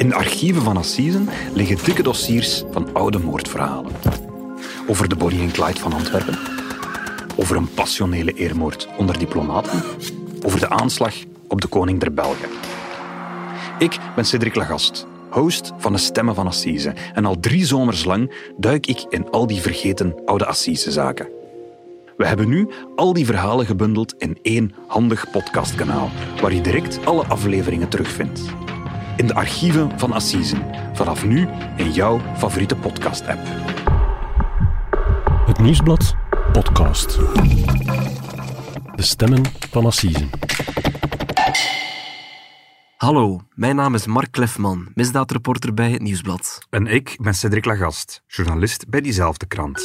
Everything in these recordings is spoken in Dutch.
In de archieven van Assisen liggen dikke dossiers van oude moordverhalen. Over de Bonnie en Clyde van Antwerpen. Over een passionele eermoord onder diplomaten. Over de aanslag op de koning der Belgen. Ik ben Cedric Lagast, host van de Stemmen van Assise. En al drie zomers lang duik ik in al die vergeten oude Assisezaken. We hebben nu al die verhalen gebundeld in één handig podcastkanaal, waar je direct alle afleveringen terugvindt. In de archieven van Assise, vanaf nu in jouw favoriete podcast-app. Het Nieuwsblad podcast. De stemmen van Assise. Hallo, mijn naam is Mark Klefman, misdaadreporter bij het Nieuwsblad. En ik ben Cedric Lagast, journalist bij diezelfde krant.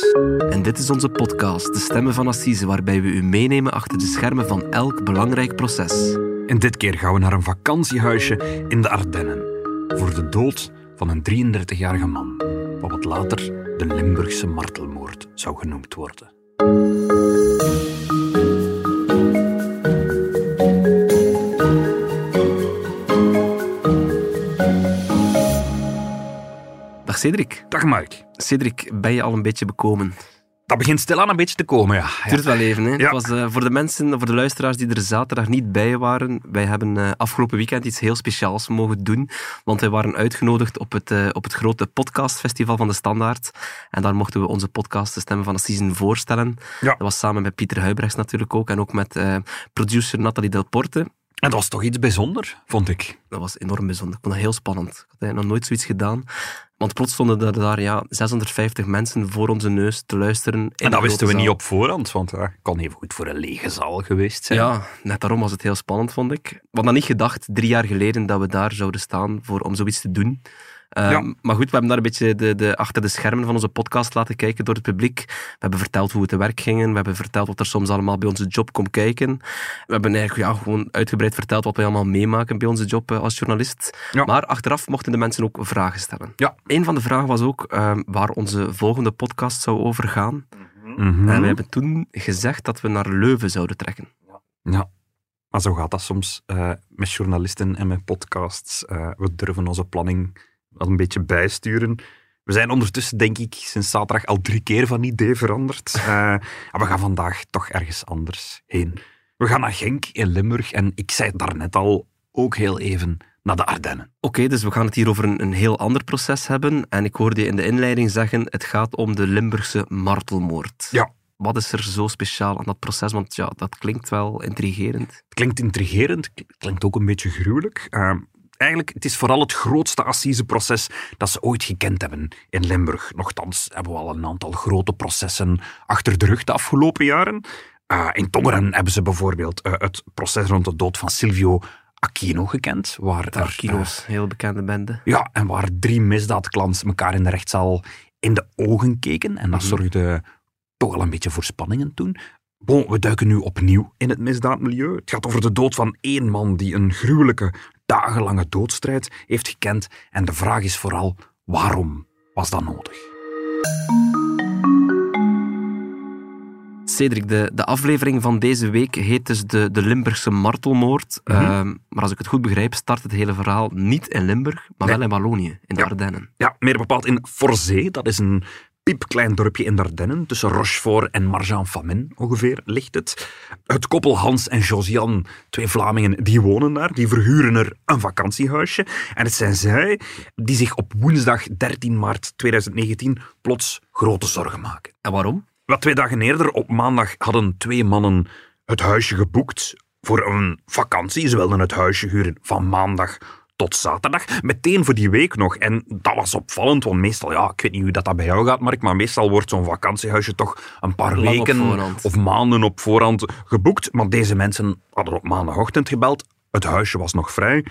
En dit is onze podcast, De Stemmen van Assise, waarbij we u meenemen achter de schermen van elk belangrijk proces. En dit keer gaan we naar een vakantiehuisje in de Ardennen. Voor de dood van een 33-jarige man. Wat later de Limburgse martelmoord zou genoemd worden. Dag Cedric. Dag Mark. Cedric, ben je al een beetje bekomen? Dat begint stilaan een beetje te komen, ja. Het duurt wel even. Hè? Ja. Het was, eh, voor de mensen, voor de luisteraars die er zaterdag niet bij waren, wij hebben eh, afgelopen weekend iets heel speciaals mogen doen. Want wij waren uitgenodigd op het, eh, op het grote podcastfestival van de Standaard. En daar mochten we onze podcast, De Stemmen van Assisen, voorstellen. Ja. Dat was samen met Pieter Huibrechts natuurlijk ook. En ook met producer Nathalie Delporte. En dat was toch iets bijzonders, vond ik. Dat was enorm bijzonder. Ik vond dat heel spannend. Ik had eigenlijk nog nooit zoiets gedaan. Want plots stonden er daar ja, 650 mensen voor onze neus te luisteren. En dat wisten we niet op voorhand, want het kon even goed voor een lege zaal geweest zijn. Ja, net daarom was het heel spannend, vond ik. We hadden niet gedacht, drie jaar geleden, dat we daar zouden staan voor, om zoiets te doen. Ehm, Ja. Maar goed, we hebben daar een beetje de, de, achter de schermen van onze podcast laten kijken door het publiek. We hebben verteld hoe we te werk gingen. We hebben verteld wat er soms allemaal bij onze job komt kijken. We hebben eigenlijk ja, gewoon uitgebreid verteld wat we allemaal meemaken bij onze job eh, als journalist. Ja. Maar achteraf mochten de mensen ook vragen stellen. Ja. Een van de vragen was ook ehm, waar onze volgende podcast zou over gaan. Mhm. En we hebben toen gezegd dat we naar Leuven zouden trekken. Ja, maar zo gaat dat soms eh, met journalisten en met podcasts. Eh, we durven onze planning wel een beetje bijsturen. We zijn ondertussen, denk ik, sinds zaterdag al drie keer van idee veranderd. Eh, maar we gaan vandaag toch ergens anders heen. We gaan naar Genk in Limburg en ik zei het daarnet al, ook heel even naar de Ardennen. Oké, dus we gaan het hier over een, een heel ander proces hebben. En ik hoorde je in de inleiding zeggen, het gaat om de Limburgse martelmoord. Ja. Wat is er zo speciaal aan dat proces? Want ja, dat klinkt wel intrigerend. Het klinkt intrigerend, het klinkt ook een beetje gruwelijk. Eh, eigenlijk, het is vooral het grootste assiseproces dat ze ooit gekend hebben in Limburg. Nochtans hebben we al een aantal grote processen achter de rug de afgelopen jaren. Eh, in Tongeren hebben ze bijvoorbeeld eh, het proces rond de dood van Silvio Aquino gekend. Waar De er, Arkinos, heel bekende bende. eh, ja, en waar drie misdaadklants elkaar in de rechtszaal in de ogen keken. En dat Mhm. zorgde toch al een beetje voor spanningen toen. Bon, we duiken nu opnieuw in het misdaadmilieu. Het gaat over de dood van één man die een gruwelijke, dagenlange doodstrijd heeft gekend. En de vraag is vooral, waarom was dat nodig? Cedric, de, de aflevering van deze week heet dus de, de Limburgse martelmoord. Mhm. Ehm, maar als ik het goed begrijp, start het hele verhaal niet in Limburg, maar Nee. wel in Wallonië, in de Ja. Ardennen. Ja, meer bepaald in Forzee. Dat is een piepklein dorpje in de Ardennen. Tussen Rochefort en Marjan-Famenne ongeveer ligt het. Het koppel Hans en Josiane, twee Vlamingen, die wonen daar. Die verhuren er een vakantiehuisje. En het zijn zij die zich op woensdag 13 maart 2019 plots grote zorgen maken. En waarom? Wat twee dagen eerder, op maandag, hadden twee mannen het huisje geboekt voor een vakantie. Ze wilden het huisje huren van maandag tot zaterdag. Meteen voor die week nog. En dat was opvallend, want meestal, ja, ik weet niet hoe dat, dat bij jou gaat, Mark, maar meestal wordt zo'n vakantiehuisje toch een paar Lang weken of maanden op voorhand geboekt. Maar deze mensen hadden op maandagochtend gebeld. Het huisje was nog vrij.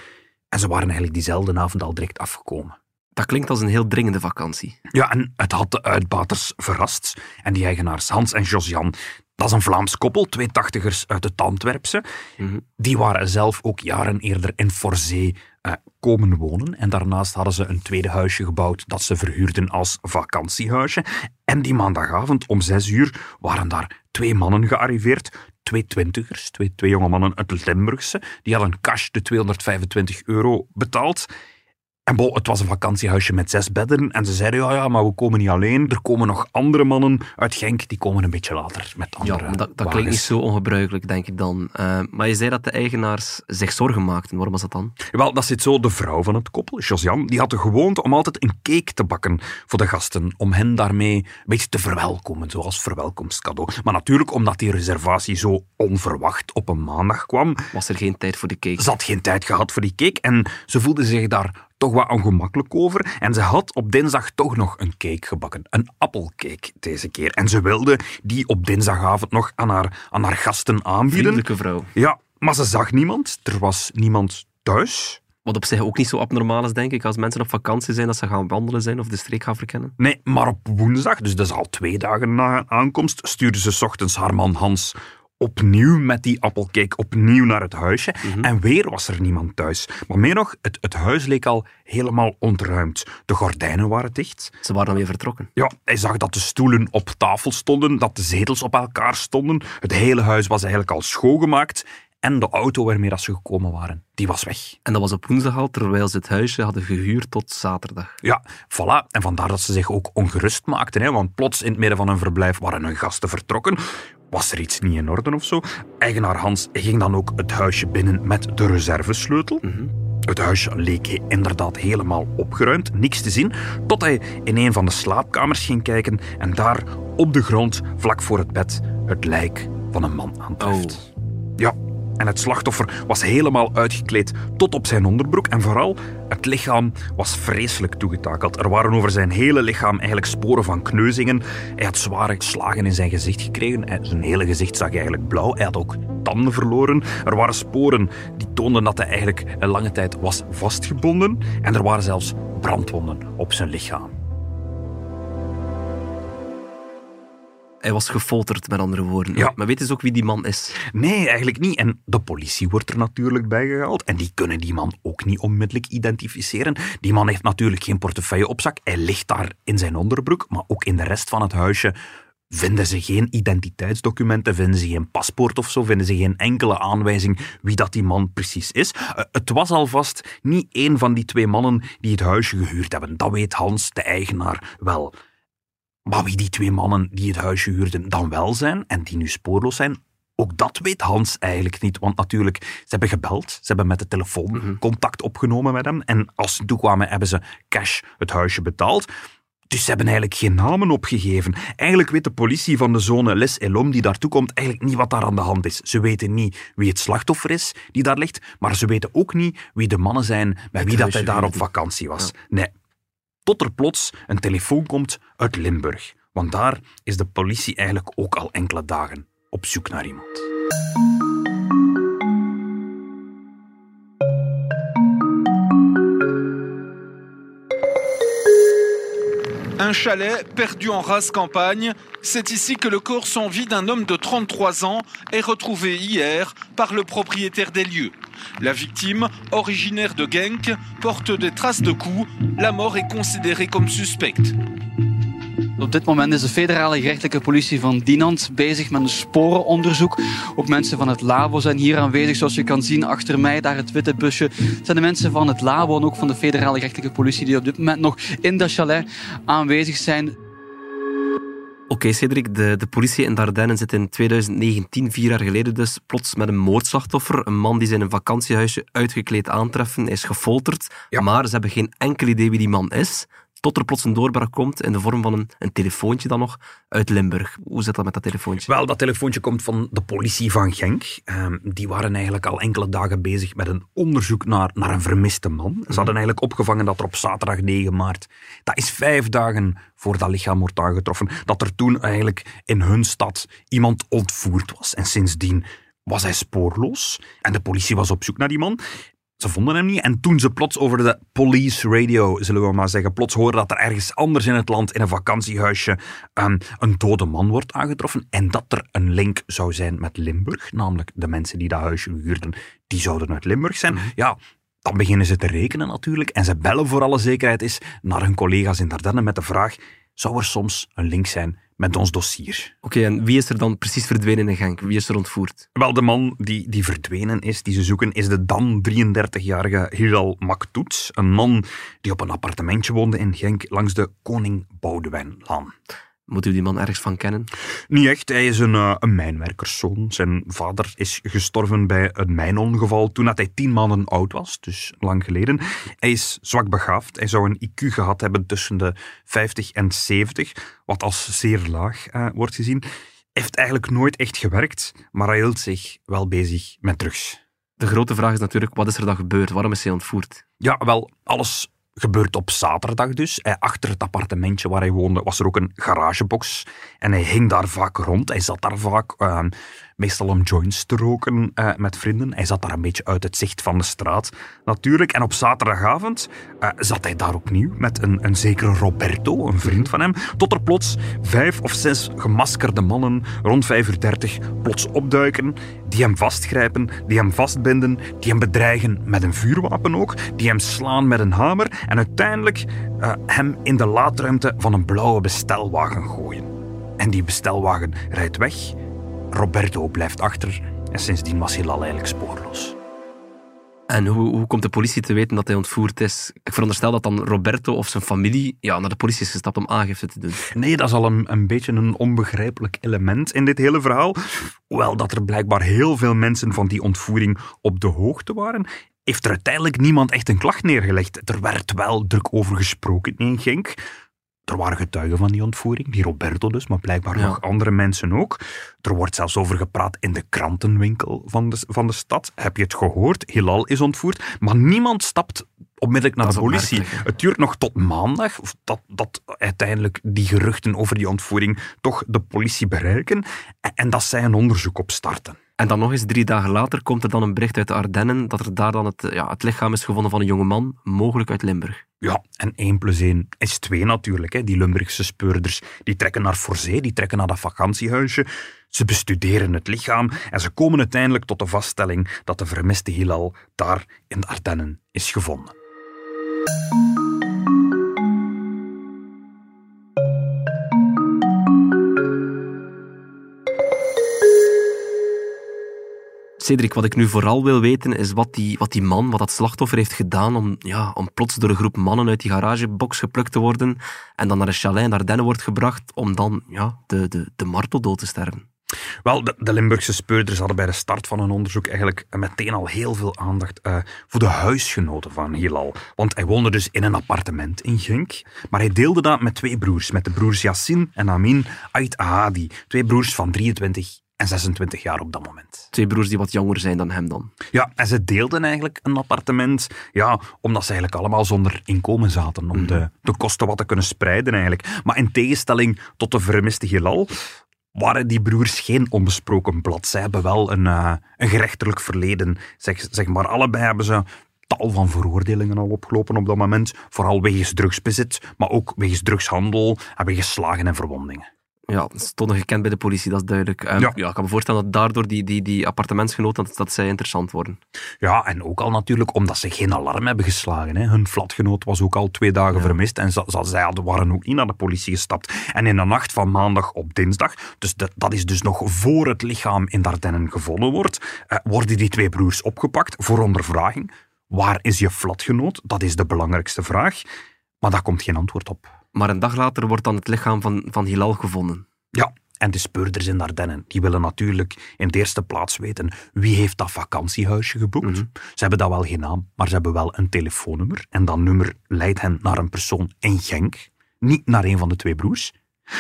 En ze waren eigenlijk diezelfde avond al direct afgekomen. Dat klinkt als een heel dringende vakantie. Ja, en het had de uitbaters verrast. En die eigenaars Hans en Josian, dat is een Vlaams koppel, twee tachtigers uit het Antwerpse. Mhm. Die waren zelf ook jaren eerder in Forzee eh, komen wonen. En daarnaast hadden ze een tweede huisje gebouwd dat ze verhuurden als vakantiehuisje. En die maandagavond om zes uur waren daar twee mannen gearriveerd. Twee twintigers, twee, twee jonge mannen uit het Limburgse. Die hadden cash de 225 euro betaald. En bo, het was een vakantiehuisje met zes bedden. En ze zeiden, ja, ja, maar we komen niet alleen. Er komen nog andere mannen uit Genk. Die komen een beetje later met andere Ja, dat, dat klinkt niet zo ongebruikelijk, denk ik dan. Eh, maar je zei dat de eigenaars zich zorgen maakten. Waarom was dat dan? Wel, dat zit zo. De vrouw van het koppel, Josiane, die had de gewoonte om altijd een cake te bakken voor de gasten. Om hen daarmee een beetje te verwelkomen, zoals verwelkomstcadeau. Maar natuurlijk, omdat die reservatie zo onverwacht op een maandag kwam, Was er geen tijd voor de cake? ze had geen tijd gehad voor die cake en ze voelde zich daar toch wat ongemakkelijk over. En ze had op dinsdag toch nog een cake gebakken. Een appelcake deze keer. En ze wilde die op dinsdagavond nog aan haar, aan haar gasten aanbieden. Vriendelijke vrouw. Ja, maar ze zag niemand. Er was niemand thuis. Wat op zich ook niet zo abnormaal is, denk ik. Als mensen op vakantie zijn, dat ze gaan wandelen zijn of de streek gaan verkennen. Nee, maar op woensdag, dus dat is al twee dagen na aankomst, stuurde ze 's ochtends haar man Hans opnieuw met die appelcake opnieuw naar het huisje. En weer was er niemand thuis. Maar meer nog, het, het huis leek al helemaal ontruimd. De gordijnen waren dicht. Ze waren dan weer vertrokken. Ja, hij zag dat de stoelen op tafel stonden, dat de zetels op elkaar stonden. Het hele huis was eigenlijk al schoongemaakt. En de auto waarmee dat ze gekomen waren, die was weg. En dat was op woensdag al, terwijl ze het huisje hadden gehuurd tot zaterdag. Ja, voilà. En vandaar dat ze zich ook ongerust maakten. Hè? Want plots in het midden van hun verblijf waren hun gasten vertrokken. Was er iets niet in orde of zo? Eigenaar Hans ging dan ook het huisje binnen met de reservesleutel. Het huisje leek inderdaad helemaal opgeruimd, niks te zien, tot hij in een van de slaapkamers ging kijken en daar op de grond, vlak voor het bed, het lijk van een man aantreft. Ja, en het slachtoffer was helemaal uitgekleed tot op zijn onderbroek. En vooral, het lichaam was vreselijk toegetakeld. Er waren over zijn hele lichaam eigenlijk sporen van kneuzingen. Hij had zware slagen in zijn gezicht gekregen. Zijn hele gezicht zag eigenlijk blauw. Hij had ook tanden verloren. Er waren sporen die toonden dat hij eigenlijk een lange tijd was vastgebonden. En er waren zelfs brandwonden op zijn lichaam. Hij was gefolterd, met andere woorden. Ja. Maar weten ze ook wie die man is? Nee, eigenlijk niet. En de politie wordt er natuurlijk bij gehaald. En die kunnen die man ook niet onmiddellijk identificeren. Die man heeft natuurlijk geen portefeuille op zak. Hij ligt daar in zijn onderbroek. Maar ook in de rest van het huisje vinden ze geen identiteitsdocumenten, vinden ze geen paspoort of zo, vinden ze geen enkele aanwijzing wie dat die man precies is. Eh, het was alvast niet één van die twee mannen die het huisje gehuurd hebben. Dat weet Hans, de eigenaar, wel. Maar wie die twee mannen die het huisje huurden dan wel zijn en die nu spoorloos zijn, ook dat weet Hans eigenlijk niet. Want natuurlijk, ze hebben gebeld, ze hebben met de telefoon contact opgenomen met hem. En als ze toekwamen, hebben ze cash het huisje betaald. Dus ze hebben eigenlijk geen namen opgegeven. Eigenlijk weet de politie van de zone Les Elom die daartoe komt eigenlijk niet wat daar aan de hand is. Ze weten niet wie het slachtoffer is die daar ligt, maar ze weten ook niet wie de mannen zijn met wie dat hij daar op vakantie was. Nee. Tot er plots een telefoon komt uit Limburg. Want daar is de politie eigenlijk ook al enkele dagen op zoek naar iemand. Un chalet perdu en rase campagne, c'est ici que le corps sans vie d'un homme de 33 ans est retrouvé hier par le propriétaire des lieux. La victime, originaire de Genk, porte des traces de coups. La mort est considérée comme suspecte. Op dit moment is de federale gerechtelijke politie van Dinant bezig met een sporenonderzoek. Ook mensen van het labo zijn hier aanwezig. Zoals je kan zien achter mij, daar het witte busje, zijn de mensen van het labo en ook van de federale gerechtelijke politie die op dit moment nog in dat chalet aanwezig zijn. Oké, Cedric, de, de politie in Dardenne zit in 2019, vier jaar geleden dus, plots met een moordslachtoffer. Een man die zijn een vakantiehuisje uitgekleed aantreffen. Is gefolterd, Ja. maar ze hebben geen enkel idee wie die man is. Tot er plots een doorbraak komt in de vorm van een, een telefoontje dan nog uit Limburg. Hoe zit dat met dat telefoontje? Wel, dat telefoontje komt van de politie van Genk. Ehm, die waren eigenlijk al enkele dagen bezig met een onderzoek naar, naar een vermiste man. Ze hadden eigenlijk opgevangen dat er op zaterdag 9 maart, dat is vijf dagen voor dat lichaam wordt aangetroffen, dat er toen eigenlijk in hun stad iemand ontvoerd was. En sindsdien was hij spoorloos. En de politie was op zoek naar die man. Ze vonden hem niet. En toen ze plots over de police radio, zullen we maar zeggen, plots hoorden dat er ergens anders in het land, in een vakantiehuisje, ehm, een dode man wordt aangetroffen. En dat er een link zou zijn met Limburg. Namelijk de mensen die dat huisje huurden, die zouden uit Limburg zijn. Ja, dan beginnen ze te rekenen natuurlijk. En ze bellen voor alle zekerheid eens naar hun collega's in Dardenne met de vraag, zou er soms een link zijn met ons dossier. Oké, en wie is er dan precies verdwenen in Genk? Wie is er ontvoerd? Wel, de man die, die verdwenen is, die ze zoeken, is de dan 33-jarige Hilal Maktoets. Een man die op een appartementje woonde in Genk langs de Koning Boudewijnlaan. Moet u die man ergens van kennen? Niet echt, hij is een, uh, een mijnwerkerszoon. Zijn vader is gestorven bij een mijnongeval toen hij tien maanden oud was, dus lang geleden. Hij is zwak begaafd. Hij zou een IQ gehad hebben tussen de 50 en 70, wat als zeer laag uh, wordt gezien. Hij heeft eigenlijk nooit echt gewerkt, maar hij hield zich wel bezig met drugs. De grote vraag is natuurlijk, wat is er dan gebeurd? Waarom is hij ontvoerd? Ja, wel, alles gebeurt op zaterdag dus. achter het appartementje waar hij woonde was er ook een garagebox. En hij hing daar vaak rond. Hij zat daar vaak, uh, meestal om joints te roken uh, met vrienden. Hij zat daar een beetje uit het zicht van de straat, natuurlijk. En op zaterdagavond uh, zat hij daar opnieuw met een, een zekere Roberto, een vriend van hem. Tot er plots vijf of zes gemaskerde mannen rond 5 uur 30 plots opduiken. Die hem vastgrijpen, die hem vastbinden, die hem bedreigen met een vuurwapen ook. Die hem slaan met een hamer en uiteindelijk uh, hem in de laadruimte van een blauwe bestelwagen gooien. En die bestelwagen rijdt weg Roberto blijft achter en sindsdien was Hilal eigenlijk spoorloos. En hoe, hoe komt de politie te weten dat hij ontvoerd is? Ik veronderstel dat dan Roberto of zijn familie ja, naar de politie is gestapt om aangifte te doen. Nee, dat is al een, een beetje een onbegrijpelijk element in dit hele verhaal. Hoewel dat er blijkbaar heel veel mensen van die ontvoering op de hoogte waren, heeft er uiteindelijk niemand echt een klacht neergelegd. Er werd wel druk over gesproken in Genk er waren getuigen van die ontvoering, die Roberto dus, maar blijkbaar nog andere mensen ook. Er wordt zelfs over gepraat in de krantenwinkel van de, van de stad. Heb je het gehoord? Hilal is ontvoerd, maar niemand stapt onmiddellijk naar de politie. Het duurt nog tot maandag dat, dat uiteindelijk die geruchten over die ontvoering toch de politie bereiken en, en dat zij een onderzoek opstarten. En dan nog eens drie dagen later komt er dan een bericht uit de Ardennen dat er daar dan het, ja, het lichaam is gevonden van een jonge man, mogelijk uit Limburg. Ja, en 1 plus 1 is 2 natuurlijk. Hè. Die Limburgse speurders die trekken naar Forzee, die trekken naar dat vakantiehuisje. Ze bestuderen het lichaam en ze komen uiteindelijk tot de vaststelling dat de vermiste Hilal daar in de Ardennen is gevonden. Cedric, wat ik nu vooral wil weten is wat die, wat die man, wat dat slachtoffer heeft gedaan om, ja, om plots door een groep mannen uit die garagebox geplukt te worden en dan naar een chalet in Ardennen wordt gebracht om dan ja, de, de, de marteldood te sterven. Wel, de, Limburgse speurders hadden bij de start van hun onderzoek eigenlijk meteen al heel veel aandacht uh, voor de huisgenoten van Hilal. Want hij woonde dus in een appartement in Genk, maar hij deelde dat met twee broers, met de broers Yassin en Amin Ait Ahadi. Twee broers van 23 en 26 jaar op dat moment. Twee broers die wat jonger zijn dan hem dan. Ja, en ze deelden eigenlijk een appartement, ja, omdat ze eigenlijk allemaal zonder inkomen zaten, om de, de kosten wat te kunnen spreiden eigenlijk. Maar in tegenstelling tot de vermiste Hilal, waren die broers geen onbesproken blad. Zij hebben wel een, uh, een gerechtelijk verleden. Zeg, zeg maar, allebei hebben ze tal van veroordelingen al opgelopen op dat moment. Vooral wegens drugsbezit, maar ook wegens drugshandel en wegens slagen en verwondingen ja, stonden gekend bij de politie, dat is duidelijk. Um, ja. ja. ik kan me voorstellen dat daardoor die, die, die appartementsgenoten, dat, dat zij interessant worden. Ja, en ook al natuurlijk omdat ze geen alarm hebben geslagen. Hè. Hun flatgenoot was ook al twee dagen vermist en ze, zij hadden, waren ook niet naar de politie gestapt. En in de nacht van maandag op dinsdag, dus dat is dus nog voor het lichaam in Dardennen gevonden wordt, uh, worden die twee broers opgepakt voor ondervraging. Waar is je flatgenoot? Dat is de belangrijkste vraag. Maar daar komt geen antwoord op. Maar een dag later wordt dan het lichaam van, van Hilal gevonden. Ja, en de speurders in Ardennen, die willen natuurlijk in de eerste plaats weten wie heeft dat vakantiehuisje geboekt. Mm Ze hebben dat wel geen naam, maar ze hebben wel een telefoonnummer. En dat nummer leidt hen naar een persoon in Genk, niet naar een van de twee broers.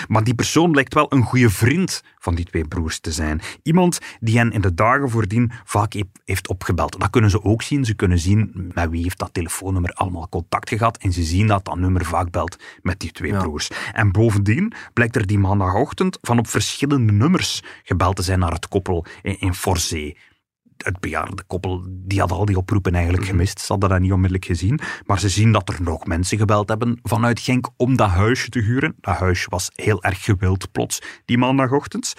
Maar die persoon blijkt wel een goede vriend van die twee broers te zijn. Iemand die hen in de dagen voordien vaak heeft opgebeld. Dat kunnen ze ook zien. Ze kunnen zien met wie heeft dat telefoonnummer allemaal contact gehad. En ze zien dat dat nummer vaak belt met die twee broers. En bovendien blijkt er die maandagochtend van op verschillende nummers gebeld te zijn naar het koppel in, in Forzee het bejaarde koppel, die had al die oproepen eigenlijk mhm. gemist. Ze hadden dat niet onmiddellijk gezien. Maar ze zien dat er nog mensen gebeld hebben vanuit Genk om dat huisje te huren. Dat huisje was heel erg gewild plots, die maandagochtend.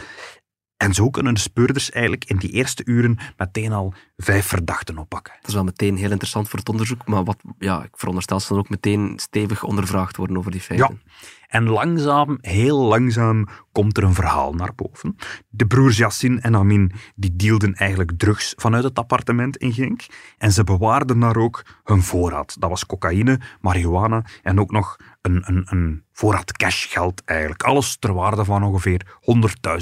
En zo kunnen de speurders eigenlijk in die eerste uren meteen al vijf verdachten oppakken. Dat is wel meteen heel interessant voor het onderzoek, maar wat, ja, ik veronderstel ze dan ook meteen stevig ondervraagd worden over die feiten. Ja, En langzaam, heel langzaam, komt er een verhaal naar boven. De broers Yassin en Amin die dealden eigenlijk drugs vanuit het appartement in Genk. En ze bewaarden daar ook hun voorraad. Dat was cocaïne, marihuana en ook nog een, een, een voorraad cashgeld eigenlijk. Alles ter waarde van ongeveer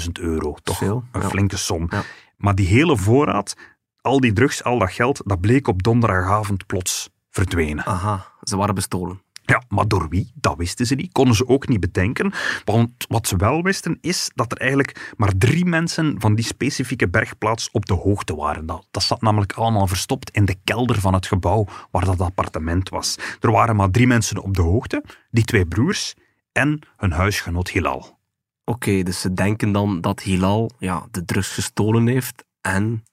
100.000 euro. Toch Veel, een ja. flinke som. Ja. Maar die hele voorraad, al die drugs, al dat geld, dat bleek op donderdagavond plots verdwenen. Aha, ze waren bestolen. Ja, maar door wie? Dat wisten ze niet. Konden ze ook niet bedenken. Want wat ze wel wisten, is dat er eigenlijk maar drie mensen van die specifieke bergplaats op de hoogte waren. Dat, dat zat namelijk allemaal verstopt in de kelder van het gebouw waar dat appartement was. Er waren maar drie mensen op de hoogte, die twee broers en hun huisgenoot Hilal. Oké, dus ze denken dan dat Hilal ja, de drugs gestolen heeft en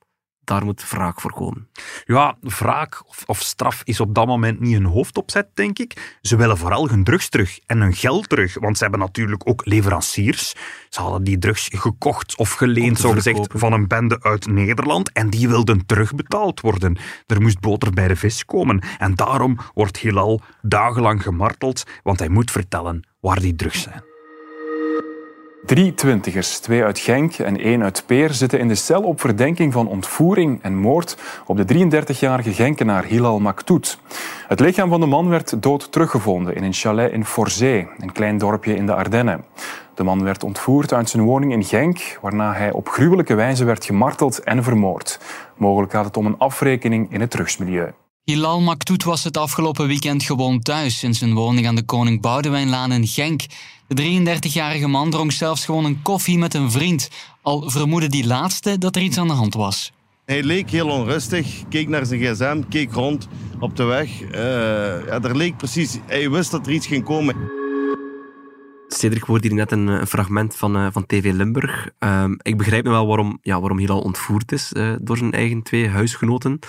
daar moet wraak voor komen. Ja, wraak of, of straf is op dat moment niet hun hoofdopzet, denk ik. Ze willen vooral hun drugs terug en hun geld terug, want ze hebben natuurlijk ook leveranciers. Ze hadden die drugs gekocht of geleend, zo gezegd, van een bende uit Nederland en die wilden terugbetaald worden. Er moest boter bij de vis komen en daarom wordt Hilal dagenlang gemarteld, want hij moet vertellen waar die drugs zijn. Drie twintigers, twee uit Genk en één uit Peer, zitten in de cel op verdenking van ontvoering en moord op de 33-jarige Genkenaar Hilal Maktout. Het lichaam van de man werd dood teruggevonden in een chalet in Forzee, een klein dorpje in de Ardennen. De man werd ontvoerd uit zijn woning in Genk, waarna hij op gruwelijke wijze werd gemarteld en vermoord. Mogelijk gaat het om een afrekening in het drugsmilieu. Hilal Maktoet was het afgelopen weekend gewoon thuis in zijn woning aan de Koning Boudewijnlaan in Genk. De 33-jarige man dronk zelfs gewoon een koffie met een vriend, al vermoedde die laatste dat er iets aan de hand was. Hij leek heel onrustig, keek naar zijn gsm, keek rond op de weg. Eh, ja, er leek precies, hij wist dat er iets ging komen. Cedric hoorde hier net een, een fragment van, eh, van TV Limburg. Ehm, ik begrijp nu wel waarom, ja, waarom Hilal ontvoerd is eh, door zijn eigen twee huisgenoten.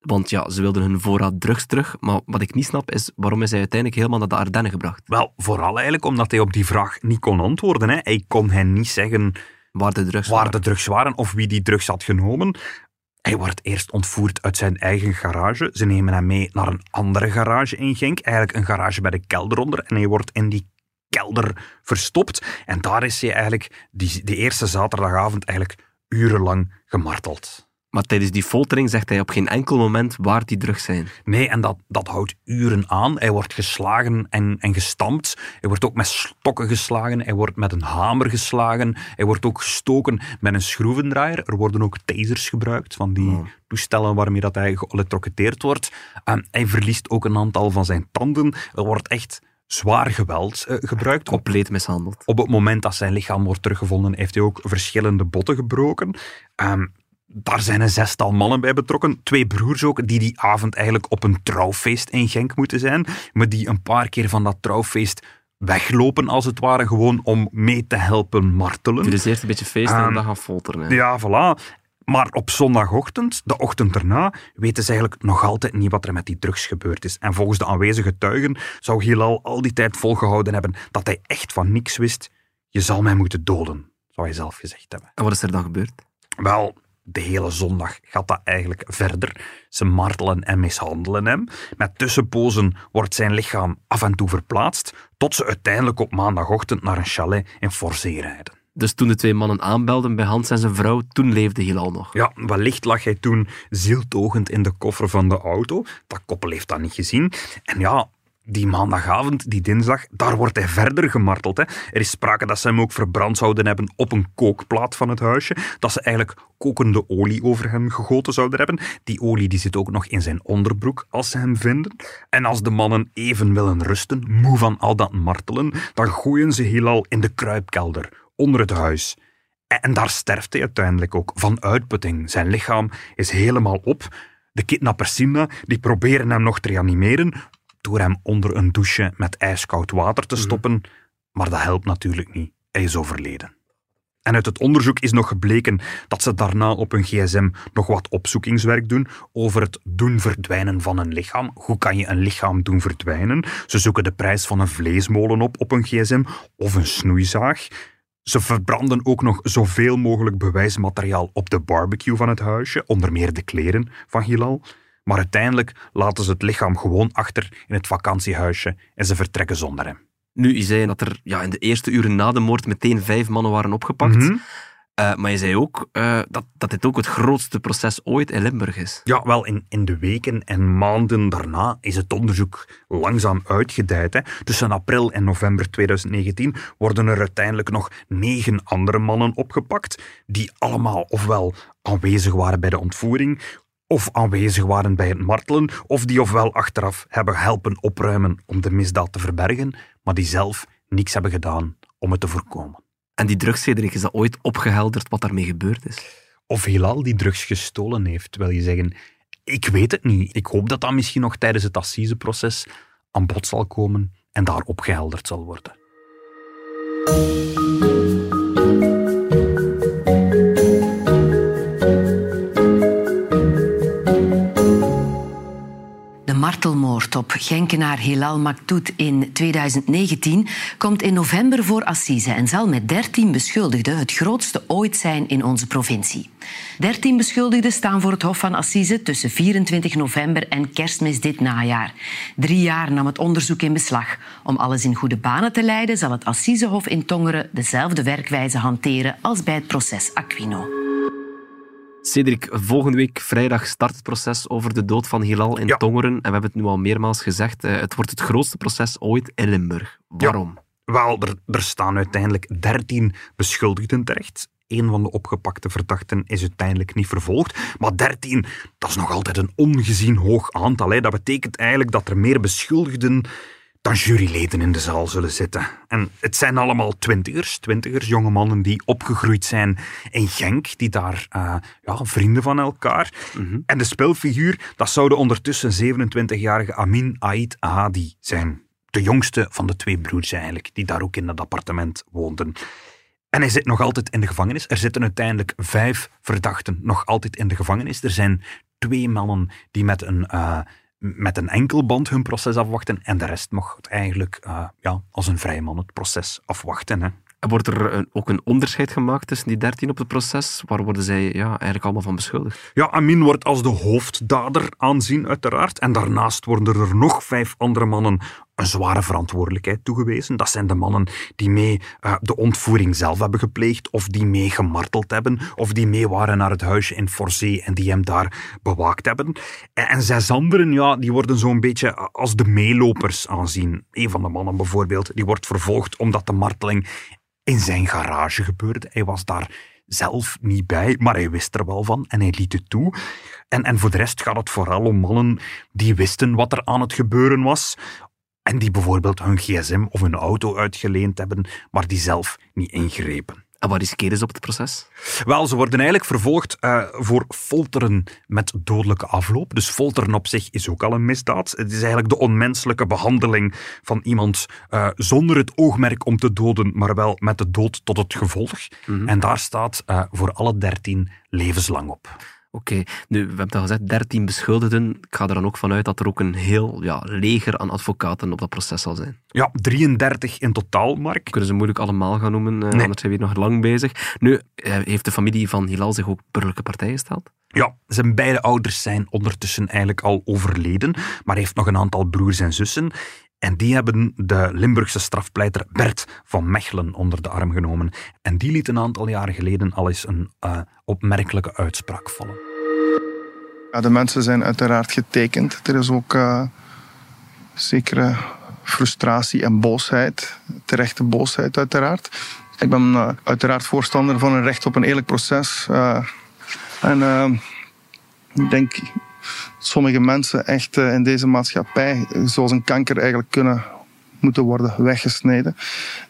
Want ja, ze wilden hun voorraad drugs terug. Maar wat ik niet snap is, waarom is hij uiteindelijk helemaal naar de Ardennen gebracht? Wel, vooral eigenlijk omdat hij op die vraag niet kon antwoorden. Hè. Hij kon hen niet zeggen Waar de drugs waar waren. de drugs waren of wie die drugs had genomen. Hij wordt eerst ontvoerd uit zijn eigen garage. Ze nemen hem mee naar een andere garage in Genk. Eigenlijk een garage bij de kelder onder. En hij wordt in die kelder verstopt. En daar is hij eigenlijk die, die eerste zaterdagavond eigenlijk urenlang gemarteld. Maar tijdens die foltering zegt hij op geen enkel moment waar die drugs zijn. Nee, en dat, dat houdt uren aan. Hij wordt geslagen en, en gestampt. Hij wordt ook met stokken geslagen. Hij wordt met een hamer geslagen. Hij wordt ook gestoken met een schroevendraaier. Er worden ook tasers gebruikt, van die Oh. toestellen waarmee dat hij geëlektrocuteerd wordt. En hij verliest ook een aantal van zijn tanden. Er wordt echt zwaar geweld eh, gebruikt. Op, Compleet mishandeld. op het moment dat zijn lichaam wordt teruggevonden, heeft hij ook verschillende botten gebroken. Ehm, daar zijn een zestal mannen bij betrokken. Twee broers ook, die die avond eigenlijk op een trouwfeest in Genk moeten zijn. Maar die een paar keer van dat trouwfeest weglopen, als het ware, gewoon om mee te helpen martelen. Dus eerst een beetje feesten en Ehm, dan gaan folteren. Ja, voilà. Maar op zondagochtend, de ochtend erna, weten ze eigenlijk nog altijd niet wat er met die drugs gebeurd is. En volgens de aanwezige getuigen zou Hilal al die tijd volgehouden hebben dat hij echt van niks wist. Je zal mij moeten doden, zou hij zelf gezegd hebben. En wat is er dan gebeurd? Wel, de hele zondag gaat dat eigenlijk verder. Ze martelen en mishandelen hem. Met tussenpozen wordt zijn lichaam af en toe verplaatst, tot ze uiteindelijk op maandagochtend naar een chalet in Forzee rijden. Dus toen de twee mannen aanbelden bij Hans en zijn vrouw, toen leefde Hilal nog. Ja, wellicht lag hij toen zieltogend in de koffer van de auto. Dat koppel heeft dat niet gezien. En ja, die maandagavond, die dinsdag, daar wordt hij verder gemarteld. Hè. Er is sprake dat ze hem ook verbrand zouden hebben op een kookplaat van het huisje. Dat ze eigenlijk kokende olie over hem gegoten zouden hebben. Die olie die zit ook nog in zijn onderbroek als ze hem vinden. En als de mannen even willen rusten, moe van al dat martelen, dan gooien ze Hilal in de kruipkelder, onder het huis. En daar sterft hij uiteindelijk ook van uitputting. Zijn lichaam is helemaal op. De kidnappers zien die proberen hem nog te reanimeren door hem onder een douche met ijskoud water te stoppen. Maar dat helpt natuurlijk niet. Hij is overleden. En uit het onderzoek is nog gebleken dat ze daarna op hun gsm nog wat opzoekingswerk doen over het doen verdwijnen van een lichaam. Hoe kan je een lichaam doen verdwijnen? Ze zoeken de prijs van een vleesmolen op op hun gsm of een snoeizaag. Ze verbranden ook nog zoveel mogelijk bewijsmateriaal op de barbecue van het huisje, onder meer de kleren van Hilal. Maar uiteindelijk laten ze het lichaam gewoon achter in het vakantiehuisje en ze vertrekken zonder hem. Nu, je zei dat er ja, in de eerste uren na de moord meteen vijf mannen waren opgepakt. Mhm. Eh, maar je zei ook eh, dat, dat dit ook het grootste proces ooit in Limburg is. Ja, wel, in, in de weken en maanden daarna is het onderzoek langzaam uitgedijd. Hè. Tussen april en november 2019 worden er uiteindelijk nog negen andere mannen opgepakt, die allemaal ofwel aanwezig waren bij de ontvoering, of aanwezig waren bij het martelen, of die ofwel achteraf hebben helpen opruimen om de misdaad te verbergen, maar die zelf niks hebben gedaan om het te voorkomen. En die drugs, Cedric, is dat ooit opgehelderd wat daarmee gebeurd is? Of Hilal die drugs gestolen heeft, wil je zeggen. Ik weet het niet. Ik hoop dat dat misschien nog tijdens het assiseproces aan bod zal komen en daar opgehelderd zal worden. Martelmoord op Genkenaar Hilal Maktout in 2019 komt in november voor Assise en zal met 13 beschuldigden het grootste ooit zijn in onze provincie. 13 beschuldigden staan voor het Hof van Assise tussen 24 november en kerstmis dit najaar. Drie jaar nam het onderzoek in beslag. Om alles in goede banen te leiden zal het Assisehof in Tongeren dezelfde werkwijze hanteren als bij het proces Aquino. Cedric, volgende week vrijdag start het proces over de dood van Hilal in Ja. Tongeren. En we hebben het nu al meermaals gezegd, eh, het wordt het grootste proces ooit in Limburg. Waarom? Wel, er, er staan uiteindelijk 13 beschuldigden terecht. Een van de opgepakte verdachten is uiteindelijk niet vervolgd. Maar 13, dat is nog altijd een ongezien hoog aantal. Hè. Dat betekent eigenlijk dat er meer beschuldigden dan juryleden in de zaal zullen zitten. En het zijn allemaal twintigers, twintigers, jonge mannen die opgegroeid zijn in Genk, die daar eh, ja, vrienden van elkaar. En de speelfiguur, dat zou de ondertussen 27-jarige Amin Ait Hadi zijn. De jongste van de twee broers eigenlijk, die daar ook in dat appartement woonden. En hij zit nog altijd in de gevangenis. Er zitten uiteindelijk vijf verdachten nog altijd in de gevangenis. Er zijn twee mannen die met een, eh, met een enkelband hun proces afwachten. En de rest mocht eigenlijk eh, ja, als een vrije man het proces afwachten. Hè. En Wordt er een- ook een onderscheid gemaakt tussen die 13 op het proces? Waar worden zij ja, eigenlijk allemaal van beschuldigd? Ja, Amin wordt als de hoofddader aanzien, uiteraard. En daarnaast worden er nog vijf andere mannen een zware verantwoordelijkheid toegewezen. Dat zijn de mannen die mee eh, de ontvoering zelf hebben gepleegd, of die mee gemarteld hebben, of die mee waren naar het huisje in Forzee en die hem daar bewaakt hebben. En, zes anderen, ja, die worden zo'n beetje als de meelopers aanzien. Een van de mannen bijvoorbeeld, die wordt vervolgd omdat de marteling in zijn garage gebeurde. Hij was daar zelf niet bij, maar hij wist er wel van en hij liet het toe. En, en voor de rest gaat het vooral om mannen die wisten wat er aan het gebeuren was. En die bijvoorbeeld hun gsm of hun auto uitgeleend hebben, maar die zelf niet ingrepen. En wat riskeren ze op het proces? Wel, ze worden eigenlijk vervolgd eh, voor folteren met dodelijke afloop. Dus folteren op zich is ook al een misdaad. Het is eigenlijk de onmenselijke behandeling van iemand eh, zonder het oogmerk om te doden, maar wel met de dood tot het gevolg. En daar staat eh, voor alle dertien levenslang op. Oké, nu, we hebben al gezegd, 13 beschuldigden. Ik ga er dan ook vanuit dat er ook een heel ja, leger aan advocaten op dat proces zal zijn. Ja, 33 in totaal, Mark. kunnen ze moeilijk allemaal gaan noemen, eh, Nee. anders zijn we hier nog lang bezig. Nu, eh, heeft de familie van Hilal zich ook burgerlijke partij gesteld? Ja, zijn beide ouders zijn ondertussen eigenlijk al overleden, maar hij heeft nog een aantal broers en zussen. En die hebben de Limburgse strafpleiter Bert van Mechelen onder de arm genomen. En die liet een aantal jaren geleden al eens een eh, opmerkelijke uitspraak vallen. De mensen zijn uiteraard getekend. Er is ook eh, zekere frustratie en boosheid. Terechte boosheid, uiteraard. Ik ben eh, uiteraard voorstander van een recht op een eerlijk proces. eh, en ik denk dat sommige mensen echt in deze maatschappij, zoals een kanker, eigenlijk kunnen moeten worden weggesneden.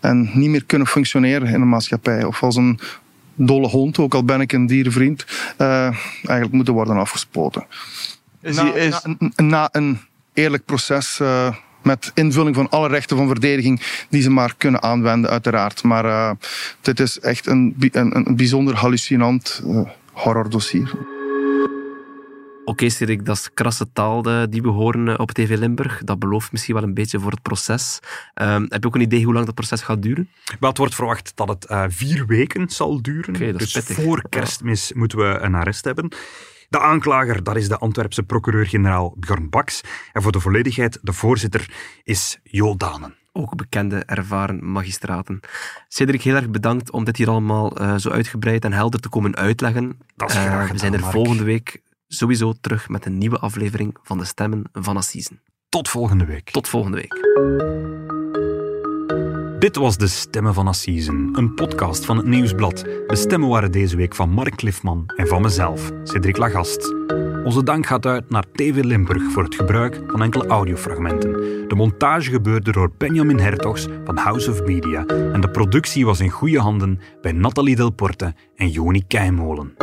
En niet meer kunnen functioneren in een maatschappij. Of als een dolle hond, ook al ben ik een dierenvriend, eh, eigenlijk moeten worden afgespoten. Is na, is- na, na een eerlijk proces eh, met invulling van alle rechten van verdediging die ze maar kunnen aanwenden, uiteraard. Maar eh, dit is echt een, een, een bijzonder hallucinant horrordossier. Oké, Cedric, dat is krasse taal eh, die we horen eh, op TV Limburg. Dat belooft misschien wel een beetje voor het proces. Ehm, heb je ook een idee hoe lang dat proces gaat duren? Wel, het wordt verwacht dat het eh, vier weken zal duren. Oké, dat is dus pittig. voor kerstmis moeten we een arrest hebben. De aanklager, dat is de Antwerpse procureur-generaal Bjorn Baks. En voor de volledigheid, de voorzitter is Jo Danen. ook bekende, ervaren magistraten. Cedric, heel erg bedankt om dit hier allemaal uh, zo uitgebreid en helder te komen uitleggen. Dat is graag gedaan, We zijn er Mark. volgende week sowieso terug met een nieuwe aflevering van de Stemmen van Assisen. Tot volgende week. Tot volgende week. Dit was De Stemmen van Assisen, een podcast van het Nieuwsblad. De stemmen waren deze week van Mark Cliffman en van mezelf, Cedric Lagast. Onze dank gaat uit naar TV Limburg voor het gebruik van enkele audiofragmenten. De montage gebeurde door Benjamin Hertogs van House of Media en de productie was in goede handen bij Nathalie Delporte en Joni Keimolen.